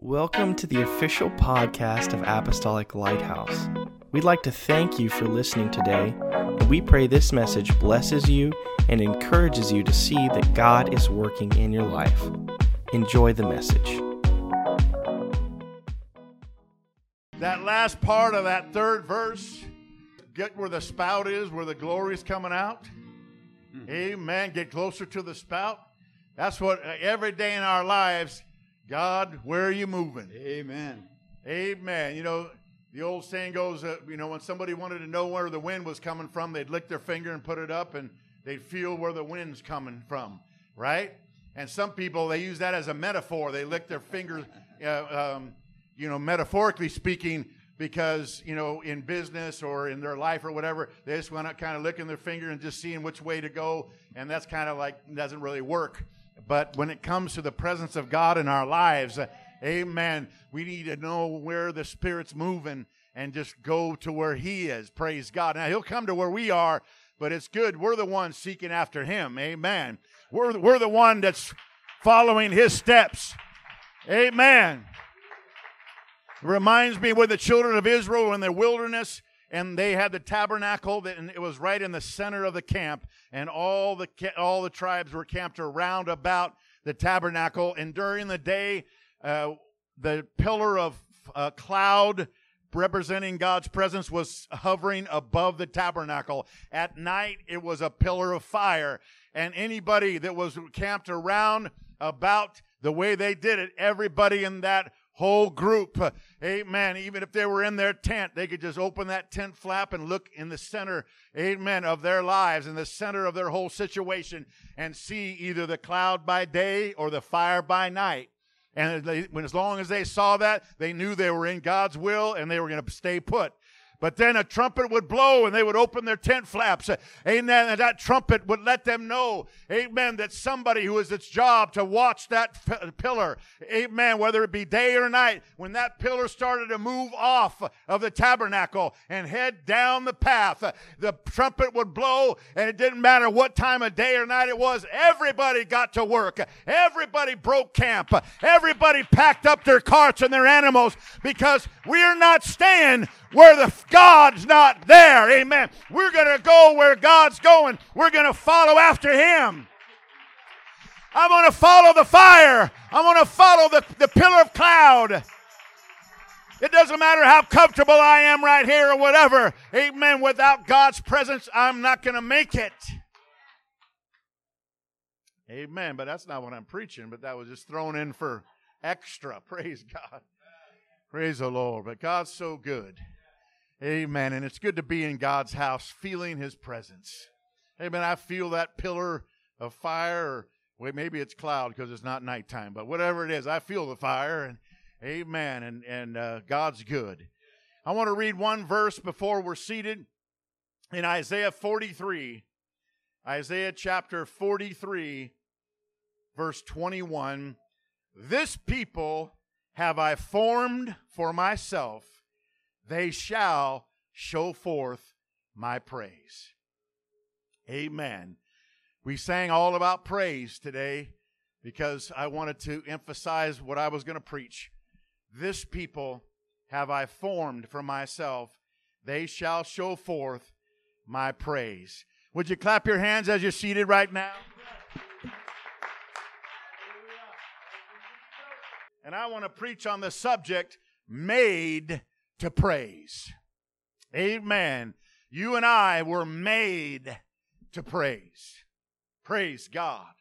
Welcome to the official podcast of Apostolic Lighthouse. We'd like to thank you for listening today, and we pray this message blesses you and encourages you to see that God is working in your life. Enjoy the message. That last part of that third verse, get where the spout is, where the glory is coming out. Amen. Get closer to the spout. That's what uh, every day in our lives, God, where are you moving? Amen. Amen. You know, the old saying goes, uh, you know, when somebody wanted to know where the wind was coming from, they'd lick their finger and put it up and they'd feel where the wind's coming from, right? And some people, they use that as a metaphor. They lick their finger, uh, um, you know, metaphorically speaking, because, you know, in business or in their life or whatever, they just went out kind of licking their finger and just seeing which way to go. And that's kind of like, doesn't really work. But when it comes to the presence of God in our lives, uh, amen, we need to know where the Spirit's moving and just go to where He is. Praise God. Now, He'll come to where we are, but it's good. We're the ones seeking after Him. Amen. We're, we're the one that's following His steps. Amen. It reminds me when the children of Israel were in the wilderness and they had the tabernacle that, and it was right in the center of the camp and all the all the tribes were camped around about the tabernacle. And during the day uh, the pillar of uh, cloud representing God's presence was hovering above the tabernacle. At night it was a pillar of fire and anybody that was camped around about the way they did it everybody in that whole group. Amen. Even if they were in their tent, they could just open that tent flap and look in the center, amen, of their lives, in the center of their whole situation, and see either the cloud by day or the fire by night. And they, when, as long as they saw that, they knew they were in God's will and they were going to stay put. But then a trumpet would blow and they would open their tent flaps. Amen. And that trumpet would let them know, amen, that somebody who is its job to watch that f- pillar, amen, whether it be day or night, when that pillar started to move off of the tabernacle and head down the path, the trumpet would blow and it didn't matter what time of day or night it was. Everybody got to work. Everybody broke camp. Everybody packed up their carts and their animals because we are not staying where the God's not there. Amen. We're going to go where God's going. We're going to follow after him. I'm going to follow the fire. I'm going to follow the, the pillar of cloud. It doesn't matter how comfortable I am right here or whatever. Amen. Without God's presence, I'm not going to make it. Amen. But that's not what I'm preaching, but that was just thrown in for extra. Praise God. Praise the Lord. But God's so good. Amen. And it's good to be in God's house, feeling His presence. Amen. I feel that pillar of fire, or maybe it's cloud because it's not nighttime, but whatever it is, I feel the fire. And Amen. And and uh, God's good. I want to read one verse before we're seated in Isaiah 43. Isaiah chapter 43, verse 21. This people have I formed for myself they shall show forth my praise. Amen. We sang all about praise today because I wanted to emphasize what I was going to preach. This people have I formed for myself. They shall show forth my praise. Would you clap your hands as you're seated right now? And I want to preach on the subject made to praise. Amen. You and I were made to praise. Praise God.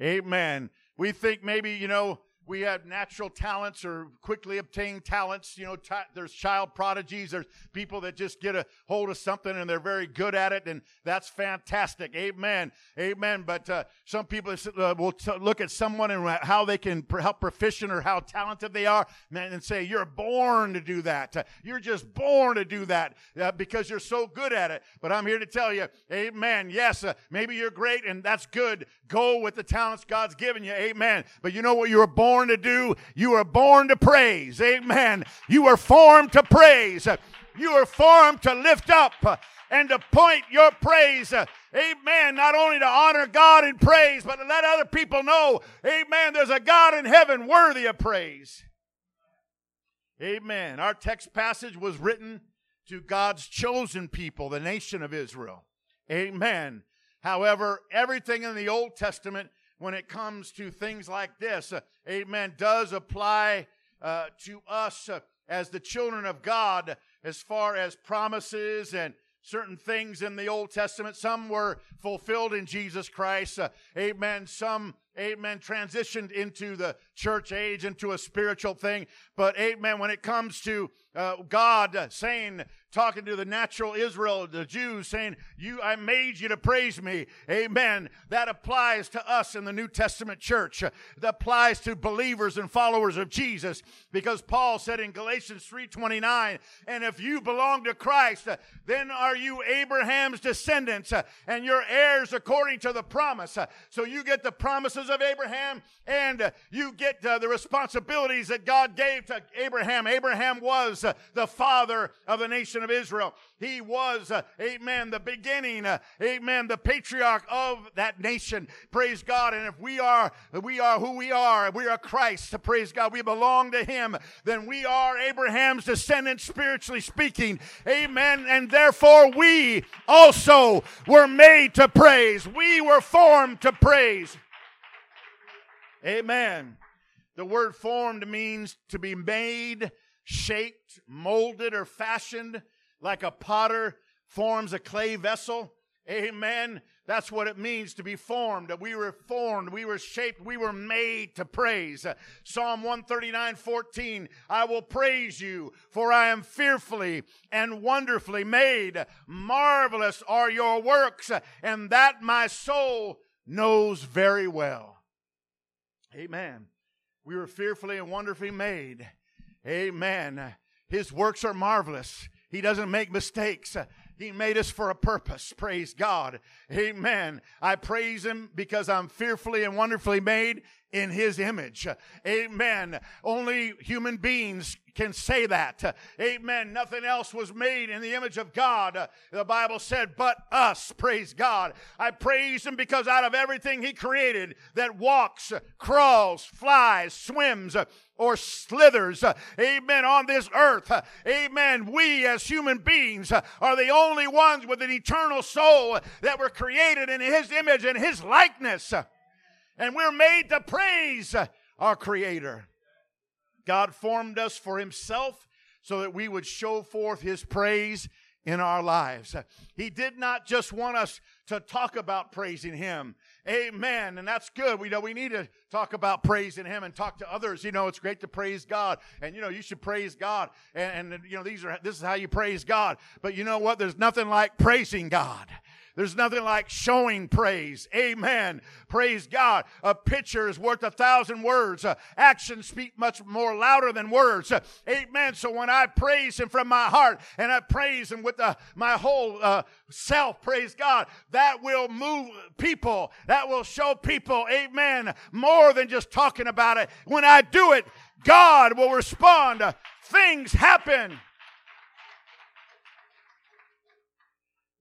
Amen. We think maybe, you know, we have natural talents or quickly obtained talents. You know, t- there's child prodigies. There's people that just get a hold of something and they're very good at it, and that's fantastic. Amen. Amen. But uh, some people uh, will t- look at someone and how they can pr- how proficient or how talented they are, and say, "You're born to do that. Uh, you're just born to do that uh, because you're so good at it." But I'm here to tell you, Amen. Yes, uh, maybe you're great, and that's good. Go with the talents God's given you. Amen. But you know what you were born to do? You were born to praise. Amen. You were formed to praise. You were formed to lift up and to point your praise. Amen. Not only to honor God in praise, but to let other people know, Amen, there's a God in heaven worthy of praise. Amen. Our text passage was written to God's chosen people, the nation of Israel. Amen. However, everything in the Old Testament, when it comes to things like this, uh, amen, does apply uh, to us uh, as the children of God as far as promises and certain things in the Old Testament. Some were fulfilled in Jesus Christ. Uh, amen. Some amen, transitioned into the church age, into a spiritual thing. But, amen, when it comes to uh, God saying, talking to the natural Israel, the Jews, saying, "You, I made you to praise me." Amen. That applies to us in the New Testament church. That applies to believers and followers of Jesus, because Paul said in Galatians three twenty nine, "And if you belong to Christ, then are you Abraham's descendants and your heirs according to the promise." So you get the promises of Abraham, and you get uh, the responsibilities that God gave to Abraham. Abraham was uh, the father of the nation nation of Israel. He was, uh, amen, the beginning, uh, amen, the patriarch of that nation. Praise God. And if we are, we are who we are, we are Christ, praise God, we belong to Him, then we are Abraham's descendants, spiritually speaking. Amen. And therefore we also were made to praise. We were formed to praise. Amen. The word formed means to be made, shaped, molded, or fashioned like a potter forms a clay vessel. Amen. That's what it means to be formed. We were formed. We were shaped. We were made to praise. Psalm 139, 14. I will praise you, for I am fearfully and wonderfully made. Marvelous are your works, and that my soul knows very well. Amen. We were fearfully and wonderfully made. Amen. His works are marvelous. He doesn't make mistakes. He made us for a purpose. Praise God. Amen. I praise Him because I'm fearfully and wonderfully made in His image. Amen. Only human beings can say that. Amen. Nothing else was made in the image of God. The Bible said, but us. Praise God. I praise Him because out of everything He created that walks, crawls, flies, swims, or slithers, amen, on this earth, amen, we as human beings are the only ones with an eternal soul that were created in His image and His likeness. And we're made to praise our Creator. God formed us for Himself so that we would show forth His praise in our lives. He did not just want us to talk about praising Him. Amen. And that's good. We know we need to talk about praising Him and talk to others. You know, it's great to praise God. And you know, you should praise God. And, and you know, these are this is how you praise God. But you know what? There's nothing like praising God. There's nothing like showing praise. Amen. Praise God. A picture is worth a thousand words. Uh, actions speak much more louder than words. Uh, amen. So when I praise Him from my heart and I praise Him with my whole uh, self, praise God, that will move people. That will show people, amen, more than just talking about it. When I do it, God will respond. Things happen.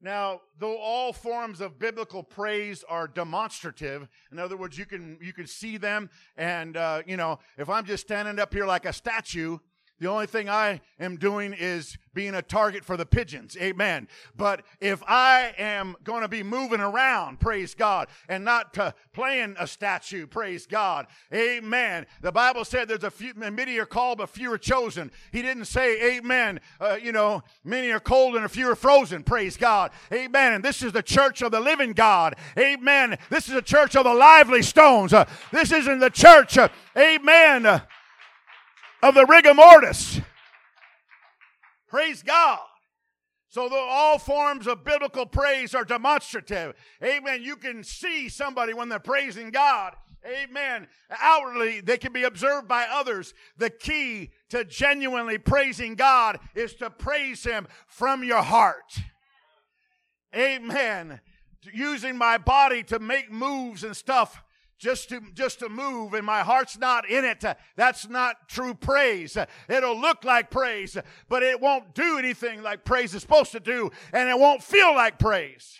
Now, though all forms of biblical praise are demonstrative, in other words, you can you can see them, and uh, you know, if I'm just standing up here like a statue, the only thing I am doing is being a target for the pigeons. Amen. But if I am going to be moving around, praise God, and not uh, playing a statue, praise God. Amen. The Bible said there's a few, many are called, but few are chosen. He didn't say, Amen. Uh, you know, many are cold and a few are frozen. Praise God. Amen. And this is the church of the living God. Amen. This is the church of the lively stones. Uh, this isn't the church. Uh, amen of the rigor mortis. Praise God. So all forms of biblical praise are demonstrative. Amen. You can see somebody when they're praising God. Amen. Outwardly, they can be observed by others. The key to genuinely praising God is to praise Him from your heart. Amen. Using my body to make moves and stuff just to just to move and my heart's not in it uh, that's not true praise uh, it'll look like praise but it won't do anything like praise is supposed to do and it won't feel like praise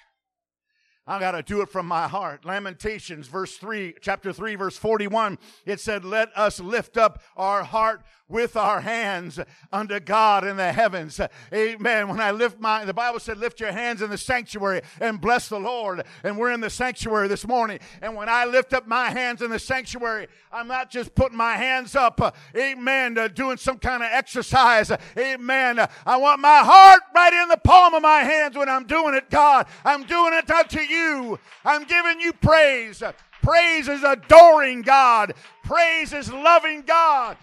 I got to do it from my heart. Lamentations, verse 3, chapter 3, verse 41, it said, Let us lift up our heart with our hands unto God in the heavens. Amen. When I lift my, the Bible said, lift your hands in the sanctuary and bless the Lord. And we're in the sanctuary this morning. And when I lift up my hands in the sanctuary, I'm not just putting my hands up, amen, doing some kind of exercise. Amen. I want my heart right in the palm of my hands when I'm doing it, God. I'm doing it unto you. I'm giving you praise. Praise is adoring God. Praise is loving God.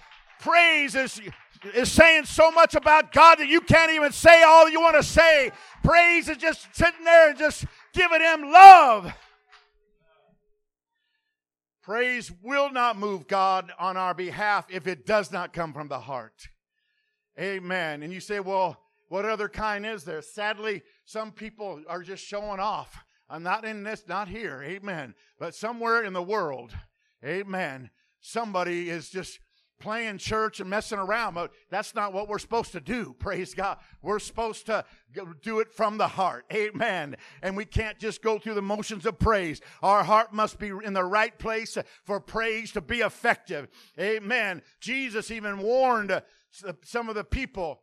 Praise is, is saying so much about God that you can't even say all you want to say. Praise is just sitting there and just giving Him love. Praise will not move God on our behalf if it does not come from the heart. Amen. And you say, well, what other kind is there? Sadly, some people are just showing off. I'm not in this, not here. Amen. But somewhere in the world, amen, somebody is just playing church and messing around, but that's not what we're supposed to do. Praise God. We're supposed to do it from the heart. Amen. And we can't just go through the motions of praise. Our heart must be in the right place for praise to be effective. Amen. Jesus even warned uh, some of the people.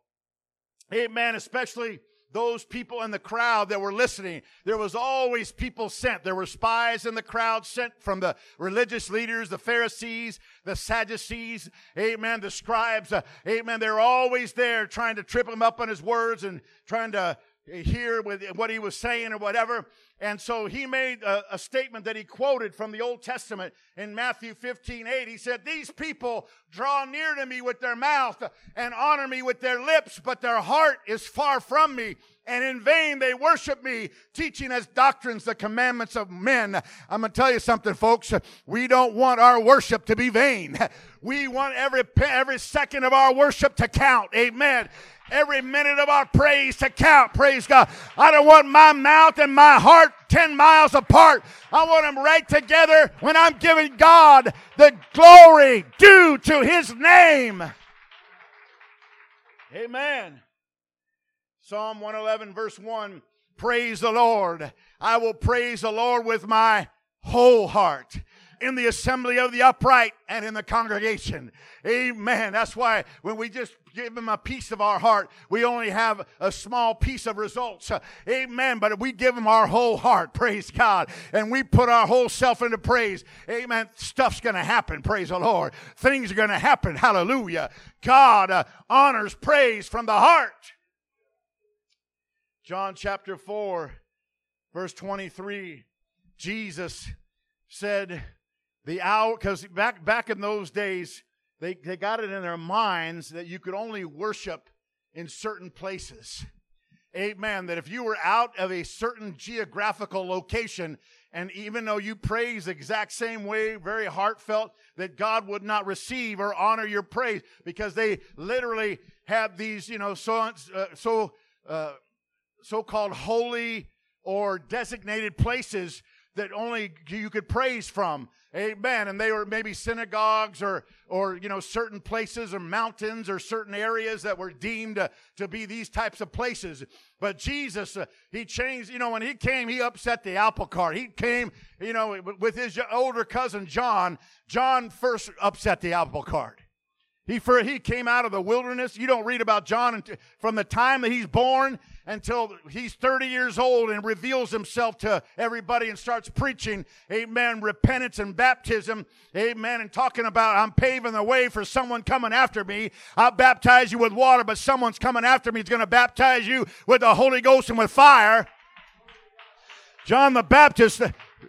Amen. Especially those people in the crowd that were listening. There was always people sent. There were spies in the crowd sent from the religious leaders, the Pharisees, the Sadducees, amen, the scribes, uh, amen. They're always there trying to trip him up on his words and trying to hear with what he was saying or whatever. And so he made a, a, statement that he quoted from the Old Testament in Matthew 15 8. He said, These people draw near to me with their mouth and honor me with their lips, but their heart is far from me. And in vain they worship me, teaching as doctrines the commandments of men. I'm going to tell you something, folks. We don't want our worship to be vain. We want every, every second of our worship to count. Amen every minute of our praise to count. Praise God. I don't want my mouth and my heart 10 miles apart. I want them right together when I'm giving God the glory due to his name. Amen. Psalm 111, verse 1 Praise the Lord. I will praise the Lord with my whole heart in the assembly of the upright and in the congregation. Amen. That's why when we just give him a piece of our heart, we only have a small piece of results. Amen. But if we give him our whole heart, praise God, and we put our whole self into praise, amen, stuff's going to happen. Praise the Lord. Things are going to happen. Hallelujah. God uh, honors praise from the heart. John chapter 4, verse 23, Jesus said, the hour, because back, back in those days, they, they got it in their minds that you could only worship in certain places. Amen. That if you were out of a certain geographical location, and even though you praise the exact same way, very heartfelt, that God would not receive or honor your praise because they literally have these, you know, so uh, so uh, so-called holy or designated places that only you could praise from. Amen. And they were maybe synagogues or, or, you know, certain places or mountains or certain areas that were deemed uh, to be these types of places. But Jesus, uh, he changed, you know, when he came, he upset the apple cart. He came, you know, with his older cousin John. John first upset the apple cart. He, for, he came out of the wilderness. You don't read about John from the time that he's born until he's 30 years old and reveals himself to everybody and starts preaching, amen, repentance and baptism, amen, and talking about I'm paving the way for someone coming after me. I'll baptize you with water, but someone's coming after me. He's going to baptize you with the Holy Ghost and with fire. John the Baptist,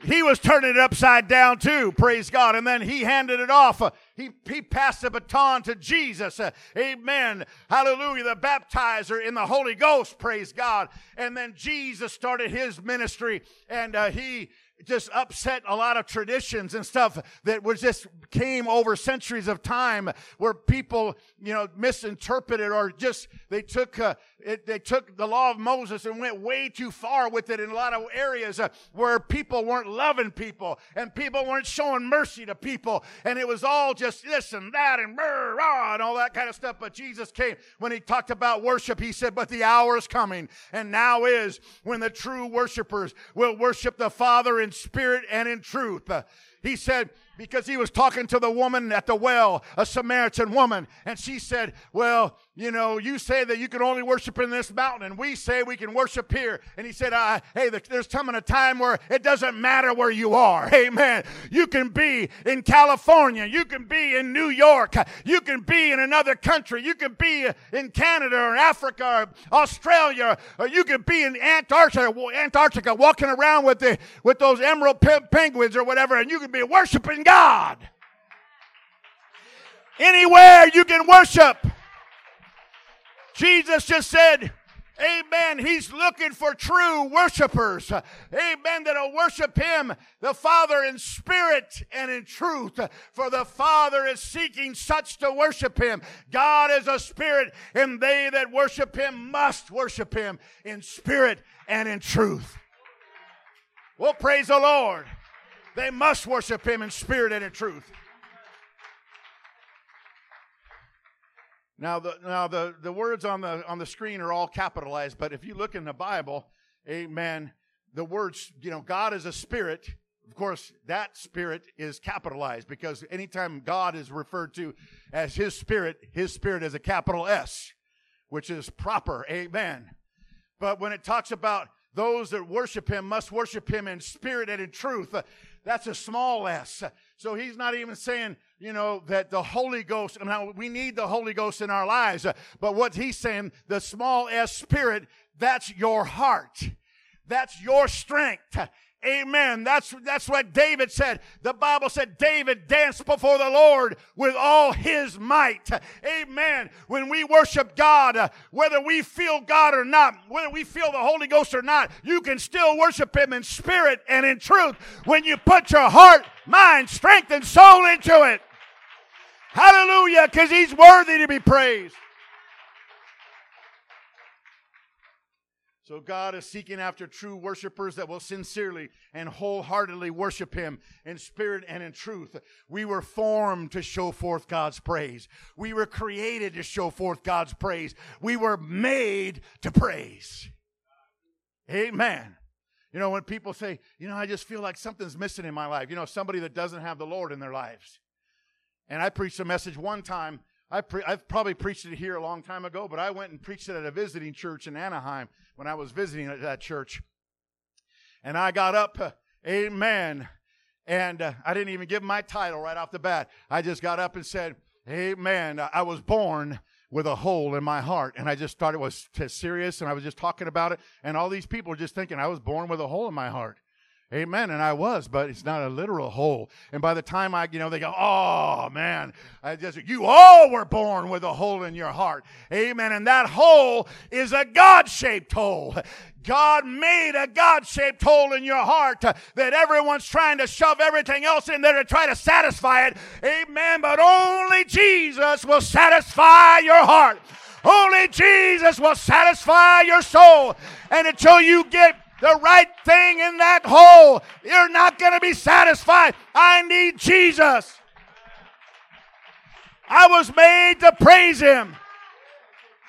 he was turning it upside down too, praise God. And then he handed it off. He, he passed the baton to Jesus. Amen. Hallelujah. The baptizer in the Holy Ghost, praise God. And then Jesus started his ministry and uh, he just upset a lot of traditions and stuff that was just came over centuries of time where people you know misinterpreted or just they took uh, it, they took the law of Moses and went way too far with it in a lot of areas uh, where people weren't loving people and people weren't showing mercy to people. And it was all just this and that and brr, rah, and all that kind of stuff. But Jesus came when he talked about worship. He said, But the hour is coming, and now is when the true worshipers will worship the Father in spirit and in truth. Uh, he said, because he was talking to the woman at the well, a Samaritan woman, and she said, Well, you know, you say that you can only worship in this mountain, and we say we can worship here. And he said, uh, Hey, there's coming a time where it doesn't matter where you are. Amen. You can be in California, you can be in New York, you can be in another country, you can be in Canada or Africa or Australia, or you can be in Antarctica, Antarctica walking around with the with those emerald penguins or whatever, and you can be worshiping God. Anywhere you can worship. Jesus just said, Amen. He's looking for true worshipers. Amen. That'll worship Him, the Father, in spirit and in truth. For the Father is seeking such to worship Him. God is a spirit, and they that worship Him must worship Him in spirit and in truth. Well, praise the Lord. They must worship him in spirit and in truth. Now the now the, the words on the on the screen are all capitalized, but if you look in the Bible, amen, the words, you know, God is a spirit. Of course, that spirit is capitalized because anytime God is referred to as his spirit, his spirit is a capital S, which is proper. Amen. But when it talks about those that worship him must worship him in spirit and in truth. That's a small s. So he's not even saying, you know, that the Holy Ghost, now we need the Holy Ghost in our lives. But what he's saying, the small s spirit, that's your heart. That's your strength. Amen. That's, that's what David said. The Bible said David danced before the Lord with all his might. Amen. When we worship God, whether we feel God or not, whether we feel the Holy Ghost or not, you can still worship him in spirit and in truth when you put your heart, mind, strength, and soul into it. Hallelujah, because he's worthy to be praised. So God is seeking after true worshipers that will sincerely and wholeheartedly worship Him in spirit and in truth. We were formed to show forth God's praise. We were created to show forth God's praise. We were made to praise. Amen. You know, when people say, you know, I just feel like something's missing in my life, you know, somebody that doesn't have the Lord in their lives. And I preached a message one time. I I've probably preached it here a long time ago, but I went and preached it at a visiting church in Anaheim when I was visiting at that church. And I got up, uh, amen. And uh, I didn't even give my title right off the bat. I just got up and said, Amen. I was born with a hole in my heart. And I just thought it was serious and I was just talking about it. And all these people were just thinking I was born with a hole in my heart. Amen. And I was, but it's not a literal hole. And by the time I, you know, they go, oh man, I just, you all were born with a hole in your heart. Amen. And that hole is a God shaped hole. God made a God shaped hole in your heart uh, that everyone's trying to shove everything else in there to try to satisfy it. Amen. But only Jesus will satisfy your heart. Only Jesus will satisfy your soul. And until you get the right thing in that hole, you're not going to be satisfied. I need Jesus. I was made to praise Him.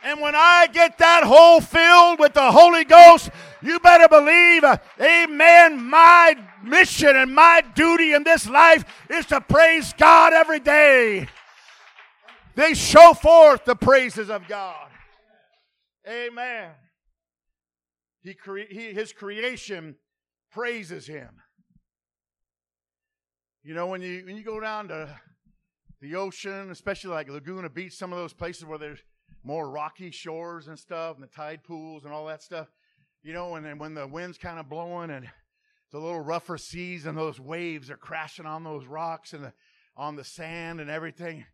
And when I get that hole filled with the Holy Ghost, you better believe, uh, amen, my mission and my duty in this life is to praise God every day. They show forth the praises of God. Amen. He, cre- he, his creation praises him. You know, when you, when you go down to the ocean, especially like Laguna Beach, some of those places where there's more rocky shores and stuff, and the tide pools and all that stuff, you know, and then when the wind's kind of blowing and the little rougher seas and those waves are crashing on those rocks and the, on the sand and everything.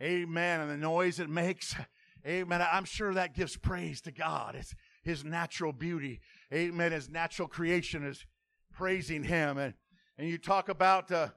Amen. And the noise it makes. Amen. I'm sure that gives praise to God. It's, his natural beauty. Amen. His natural creation is praising him. And, and you talk about, uh,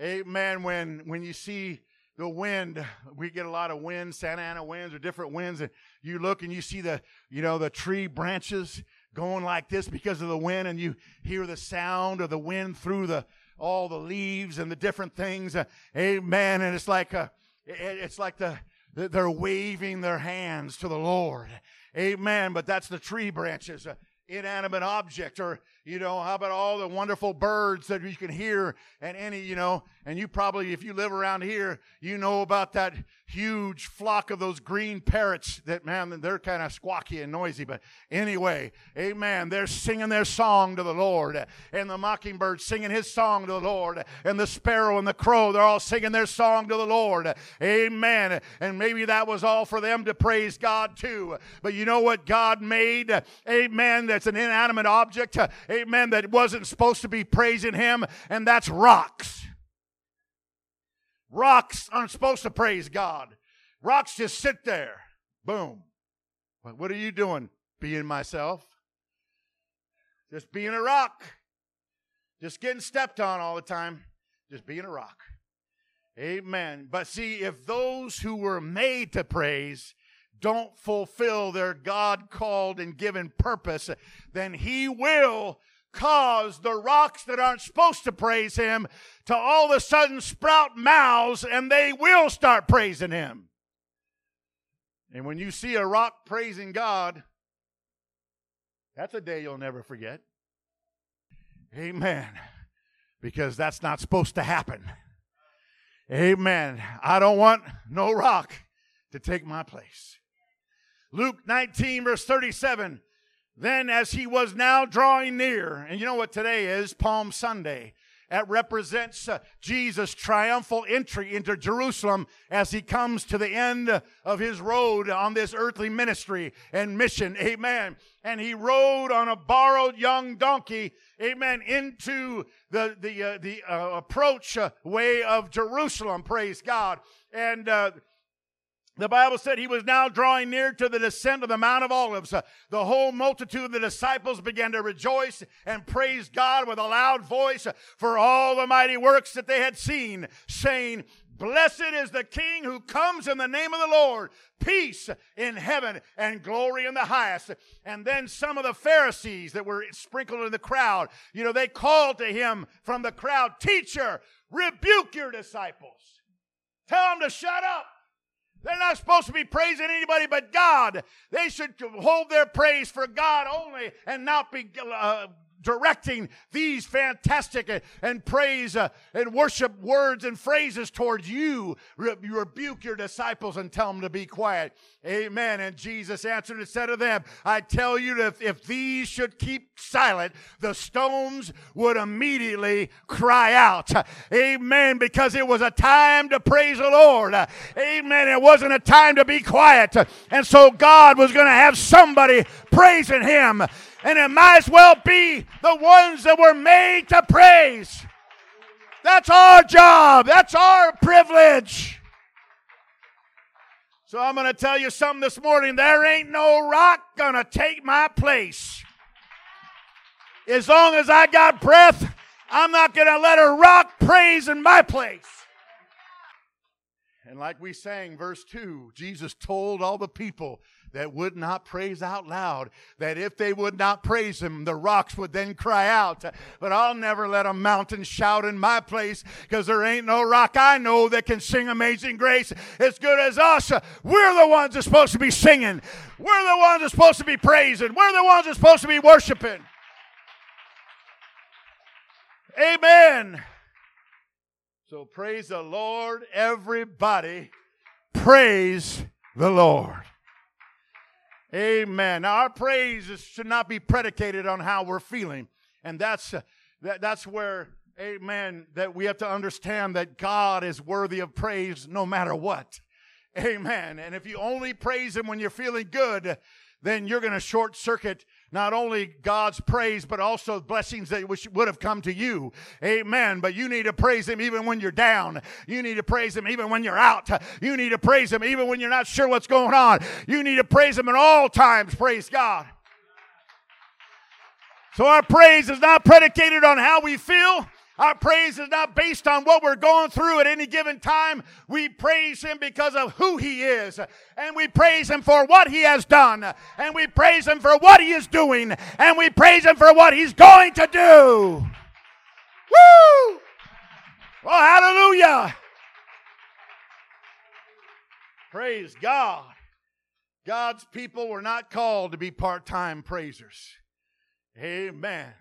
amen, when, when you see the wind. We get a lot of winds, Santa Ana winds or different winds, and you look and you see the, you know, the tree branches going like this because of the wind, and you hear the sound of the wind through the all the leaves and the different things. Uh, amen. And it's like a, it's like the they're waving their hands to the Lord. Amen. But that's the tree branches. Uh, inanimate object or you know how about all the wonderful birds that you can hear and any you know and you probably if you live around here you know about that huge flock of those green parrots that man they're kind of squawky and noisy but anyway amen they're singing their song to the lord and the mockingbird singing his song to the lord and the sparrow and the crow they're all singing their song to the lord amen and maybe that was all for them to praise god too but you know what god made? Amen that's an inanimate object amen that wasn't supposed to be praising him and that's rocks Rocks aren't supposed to praise God. Rocks just sit there. Boom. What are you doing? Being myself. Just being a rock. Just getting stepped on all the time. Just being a rock. Amen. But see, if those who were made to praise don't fulfill their God called and given purpose, then He will cause the rocks that aren't supposed to praise him to all of a sudden sprout mouths and they will start praising him. And when you see a rock praising God, that's a day you'll never forget. Amen. Because that's not supposed to happen. Amen. I don't want no rock to take my place. Luke 19, verse 37 then, as he was now drawing near, and you know what today is? Palm Sunday. That represents uh, Jesus' triumphal entry into Jerusalem as he comes to the end of his road on this earthly ministry and mission. Amen. And he rode on a borrowed young donkey. Amen. Into the the uh, the uh, approach uh, way of Jerusalem. Praise God. And uh, the Bible said he was now drawing near to the descent of the Mount of Olives. Uh, the whole multitude of the disciples began to rejoice and praise God with a loud voice for all the mighty works that they had seen, saying, Blessed is the King who comes in the name of the Lord. Peace in heaven and glory in the highest. And then some of the Pharisees that were sprinkled in the crowd, you know, they called to him from the crowd, Teacher, rebuke your disciples. Tell them to shut up. They're not supposed to be praising anybody but God. They should hold their praise for God only and not be uh, directing these fantastic and praise uh, and worship words and phrases towards you. you rebuke your disciples and tell them to be quiet. Amen. And Jesus answered and said to them, I tell you that if these should keep silent, the stones would immediately cry out. Amen. Because it was a time to praise the Lord. Amen. It wasn't a time to be quiet. And so God was going to have somebody praising Him and it might as well be the ones that were made to praise. That's our job. That's our privilege. So I'm going to tell you something this morning. There ain't no rock going to take my place. As long as I got breath, I'm not going to let a rock praise in my place. And like we sang, verse 2, Jesus told all the people that would not praise out loud, that if they would not praise him, the rocks would then cry out. But I'll never let a mountain shout in my place because there ain't no rock I know that can sing Amazing Grace as good as us. We're the ones that's supposed to be singing. We're the ones that's supposed to be praising. We're the ones that's supposed to be worshiping. Amen. So praise the Lord, everybody. Praise the Lord. Amen. Now, our praise should not be predicated on how we're feeling. And that's, that, that's where, amen, that we have to understand that God is worthy of praise no matter what. Amen. And if you only praise Him when you're feeling good, then you're going to short circuit not only God's praise, but also blessings that would have come to you. Amen. But you need to praise Him even when you're down. You need to praise Him even when you're out. You need to praise Him even when you're not sure what's going on. You need to praise Him at all times. Praise God. So our praise is not predicated on how we feel. Our praise is not based on what we're going through at any given time. We praise Him because of who He is. And we praise Him for what He has done. And we praise Him for what He is doing. And we praise Him for what He's going to do. Woo! Oh, hallelujah! Praise God. God's people were not called to be part time praisers. Amen.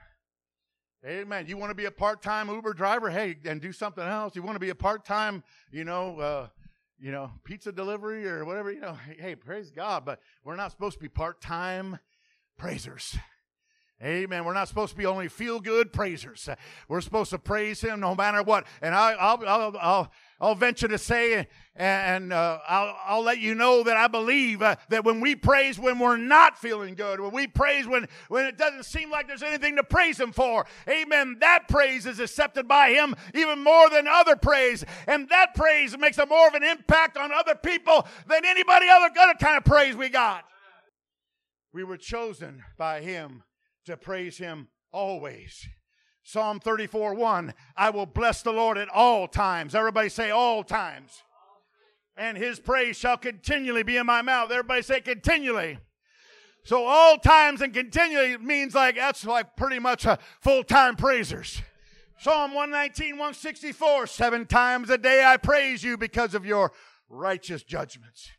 Amen. You want to be a part time Uber driver? Hey, and do something else. You want to be a part time, you know, uh, you know, pizza delivery or whatever, you know, hey, praise God. But we're not supposed to be part time praisers. Amen. We're not supposed to be only feel good praisers. We're supposed to praise Him no matter what. And I, will I'll, I'll, I'll venture to say, and uh, I'll, I'll let you know that I believe uh, that when we praise when we're not feeling good, when we praise when, when it doesn't seem like there's anything to praise Him for, amen, that praise is accepted by Him even more than other praise. And that praise makes a more of an impact on other people than anybody other, other kind of praise we got. We were chosen by Him to praise him always. Psalm 34 1 I will bless the Lord at all times. Everybody say, all times. And his praise shall continually be in my mouth. Everybody say, continually. So, all times and continually means like that's like pretty much uh, a full time praisers. Psalm 119, 164 Seven times a day I praise you because of your righteous judgments.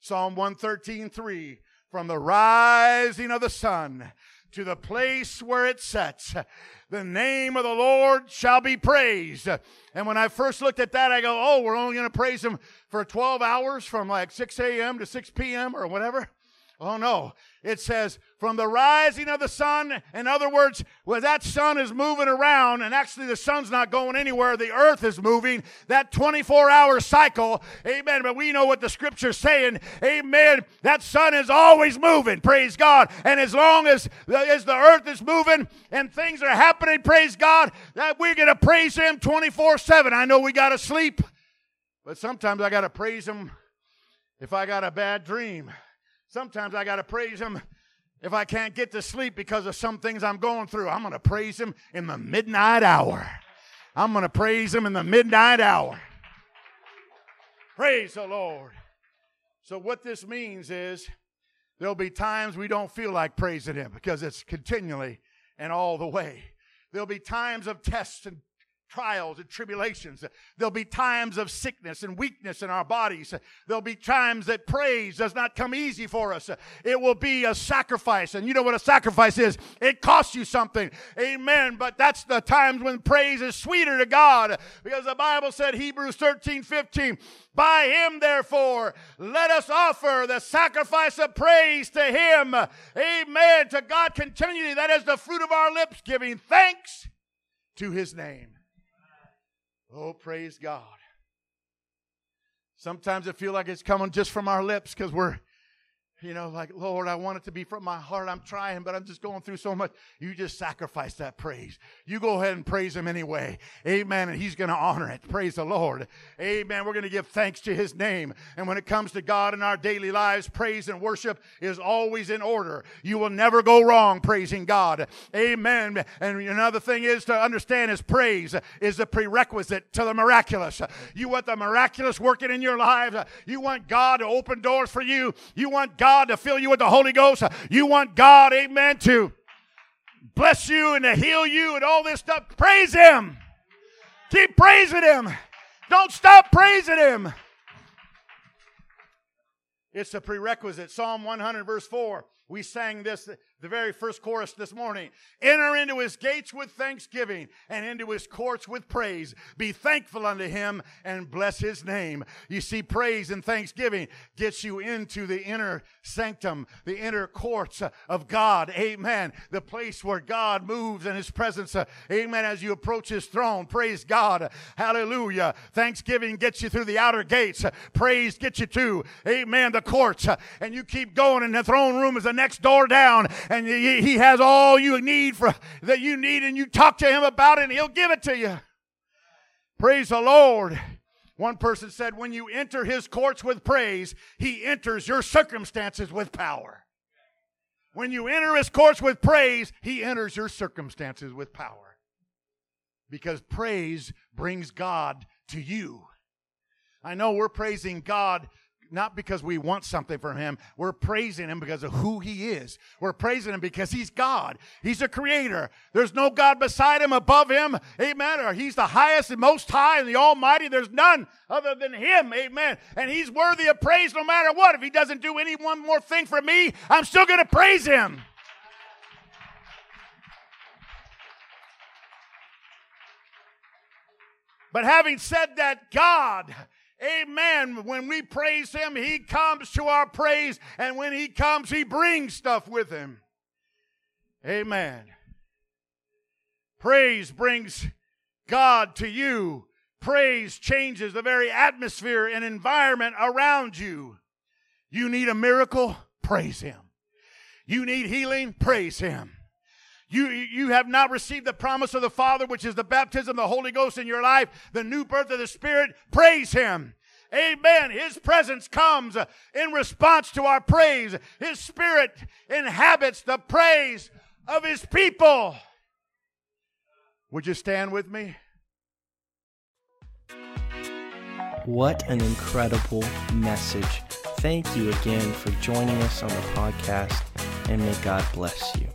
Psalm 113, 3 From the rising of the sun to the place where it sets. The name of the Lord shall be praised. And when I first looked at that, I go, oh, we're only going to praise him for 12 hours from like 6 a.m. to 6 p.m. or whatever. Oh no. It says, from the rising of the sun. In other words, where that sun is moving around, and actually the sun's not going anywhere, the earth is moving, that 24 hour cycle. Amen. But we know what the scripture's saying. Amen. That sun is always moving. Praise God. And as long as, as the earth is moving and things are happening, praise God, that we're going to praise Him 24 7. I know we got to sleep, but sometimes I got to praise Him if I got a bad dream. Sometimes I got to praise Him if I can't get to sleep because of some things I'm going through. I'm going to praise Him in the midnight hour. I'm going to praise Him in the midnight hour. Praise the Lord. So, what this means is there'll be times we don't feel like praising Him because it's continually and all the way. There'll be times of tests and trials and tribulations. There'll be times of sickness and weakness in our bodies. There'll be times that praise does not come easy for us. It will be a sacrifice. And you know what a sacrifice is? It costs you something. Amen. But that's the times when praise is sweeter to God because the Bible said, Hebrews 13 15, by him, therefore, let us offer the sacrifice of praise to him. Amen. To God continually. That is the fruit of our lips, giving thanks to his name. Oh, praise God. Sometimes it feels like it's coming just from our lips because we're you know, like, Lord, I want it to be from my heart. I'm trying, but I'm just going through so much. You just sacrifice that praise. You go ahead and praise Him anyway. Amen. And He's going to honor it. Praise the Lord. Amen. We're going to give thanks to His name. And when it comes to God in our daily lives, praise and worship is always in order. You will never go wrong praising God. Amen. And another thing is to understand is praise is a prerequisite to the miraculous. You want the miraculous working in your lives. You want God to open doors for you. You want God God to fill you with the Holy Ghost. You want God, amen, to bless you and to heal you and all this stuff. Praise Him. Keep praising Him. Don't stop praising Him. It's a prerequisite. Psalm 100, verse 4. We sang this the very first chorus this morning. Enter into his gates with thanksgiving and into his courts with praise. Be thankful unto him and bless his name. You see, praise and thanksgiving gets you into the inner sanctum, the inner courts of God. Amen. The place where God moves in his presence. Amen. As you approach his throne. Praise God. Hallelujah. Thanksgiving gets you through the outer gates. Praise gets you to, amen, the courts. And you keep going, and the throne room is the next door down and he has all you need for that you need and you talk to him about it and he'll give it to you. Praise the lord. One person said when you enter his courts with praise he enters your circumstances with power. When you enter his courts with praise he enters your circumstances with power. Because praise brings God to you. I know we're praising God not because we want something from him. We're praising him because of who he is. We're praising him because he's God. He's a creator. There's no God beside him, above him. Amen. Or he's the highest and most high and the almighty. There's none other than him. Amen. And he's worthy of praise no matter what. If he doesn't do any one more thing for me, I'm still going to praise him. But having said that, God Amen. When we praise Him, He comes to our praise. And when He comes, He brings stuff with Him. Amen. Praise brings God to you. Praise changes the very atmosphere and environment around you. You need a miracle? Praise Him. You need healing? Praise Him. You, you have not received the promise of the Father, which is the baptism of the Holy Ghost in your life, the new birth of the Spirit. Praise Him. Amen. His presence comes in response to our praise. His Spirit inhabits the praise of His people. Would you stand with me? What an incredible message. Thank you again for joining us on the podcast, and may God bless you.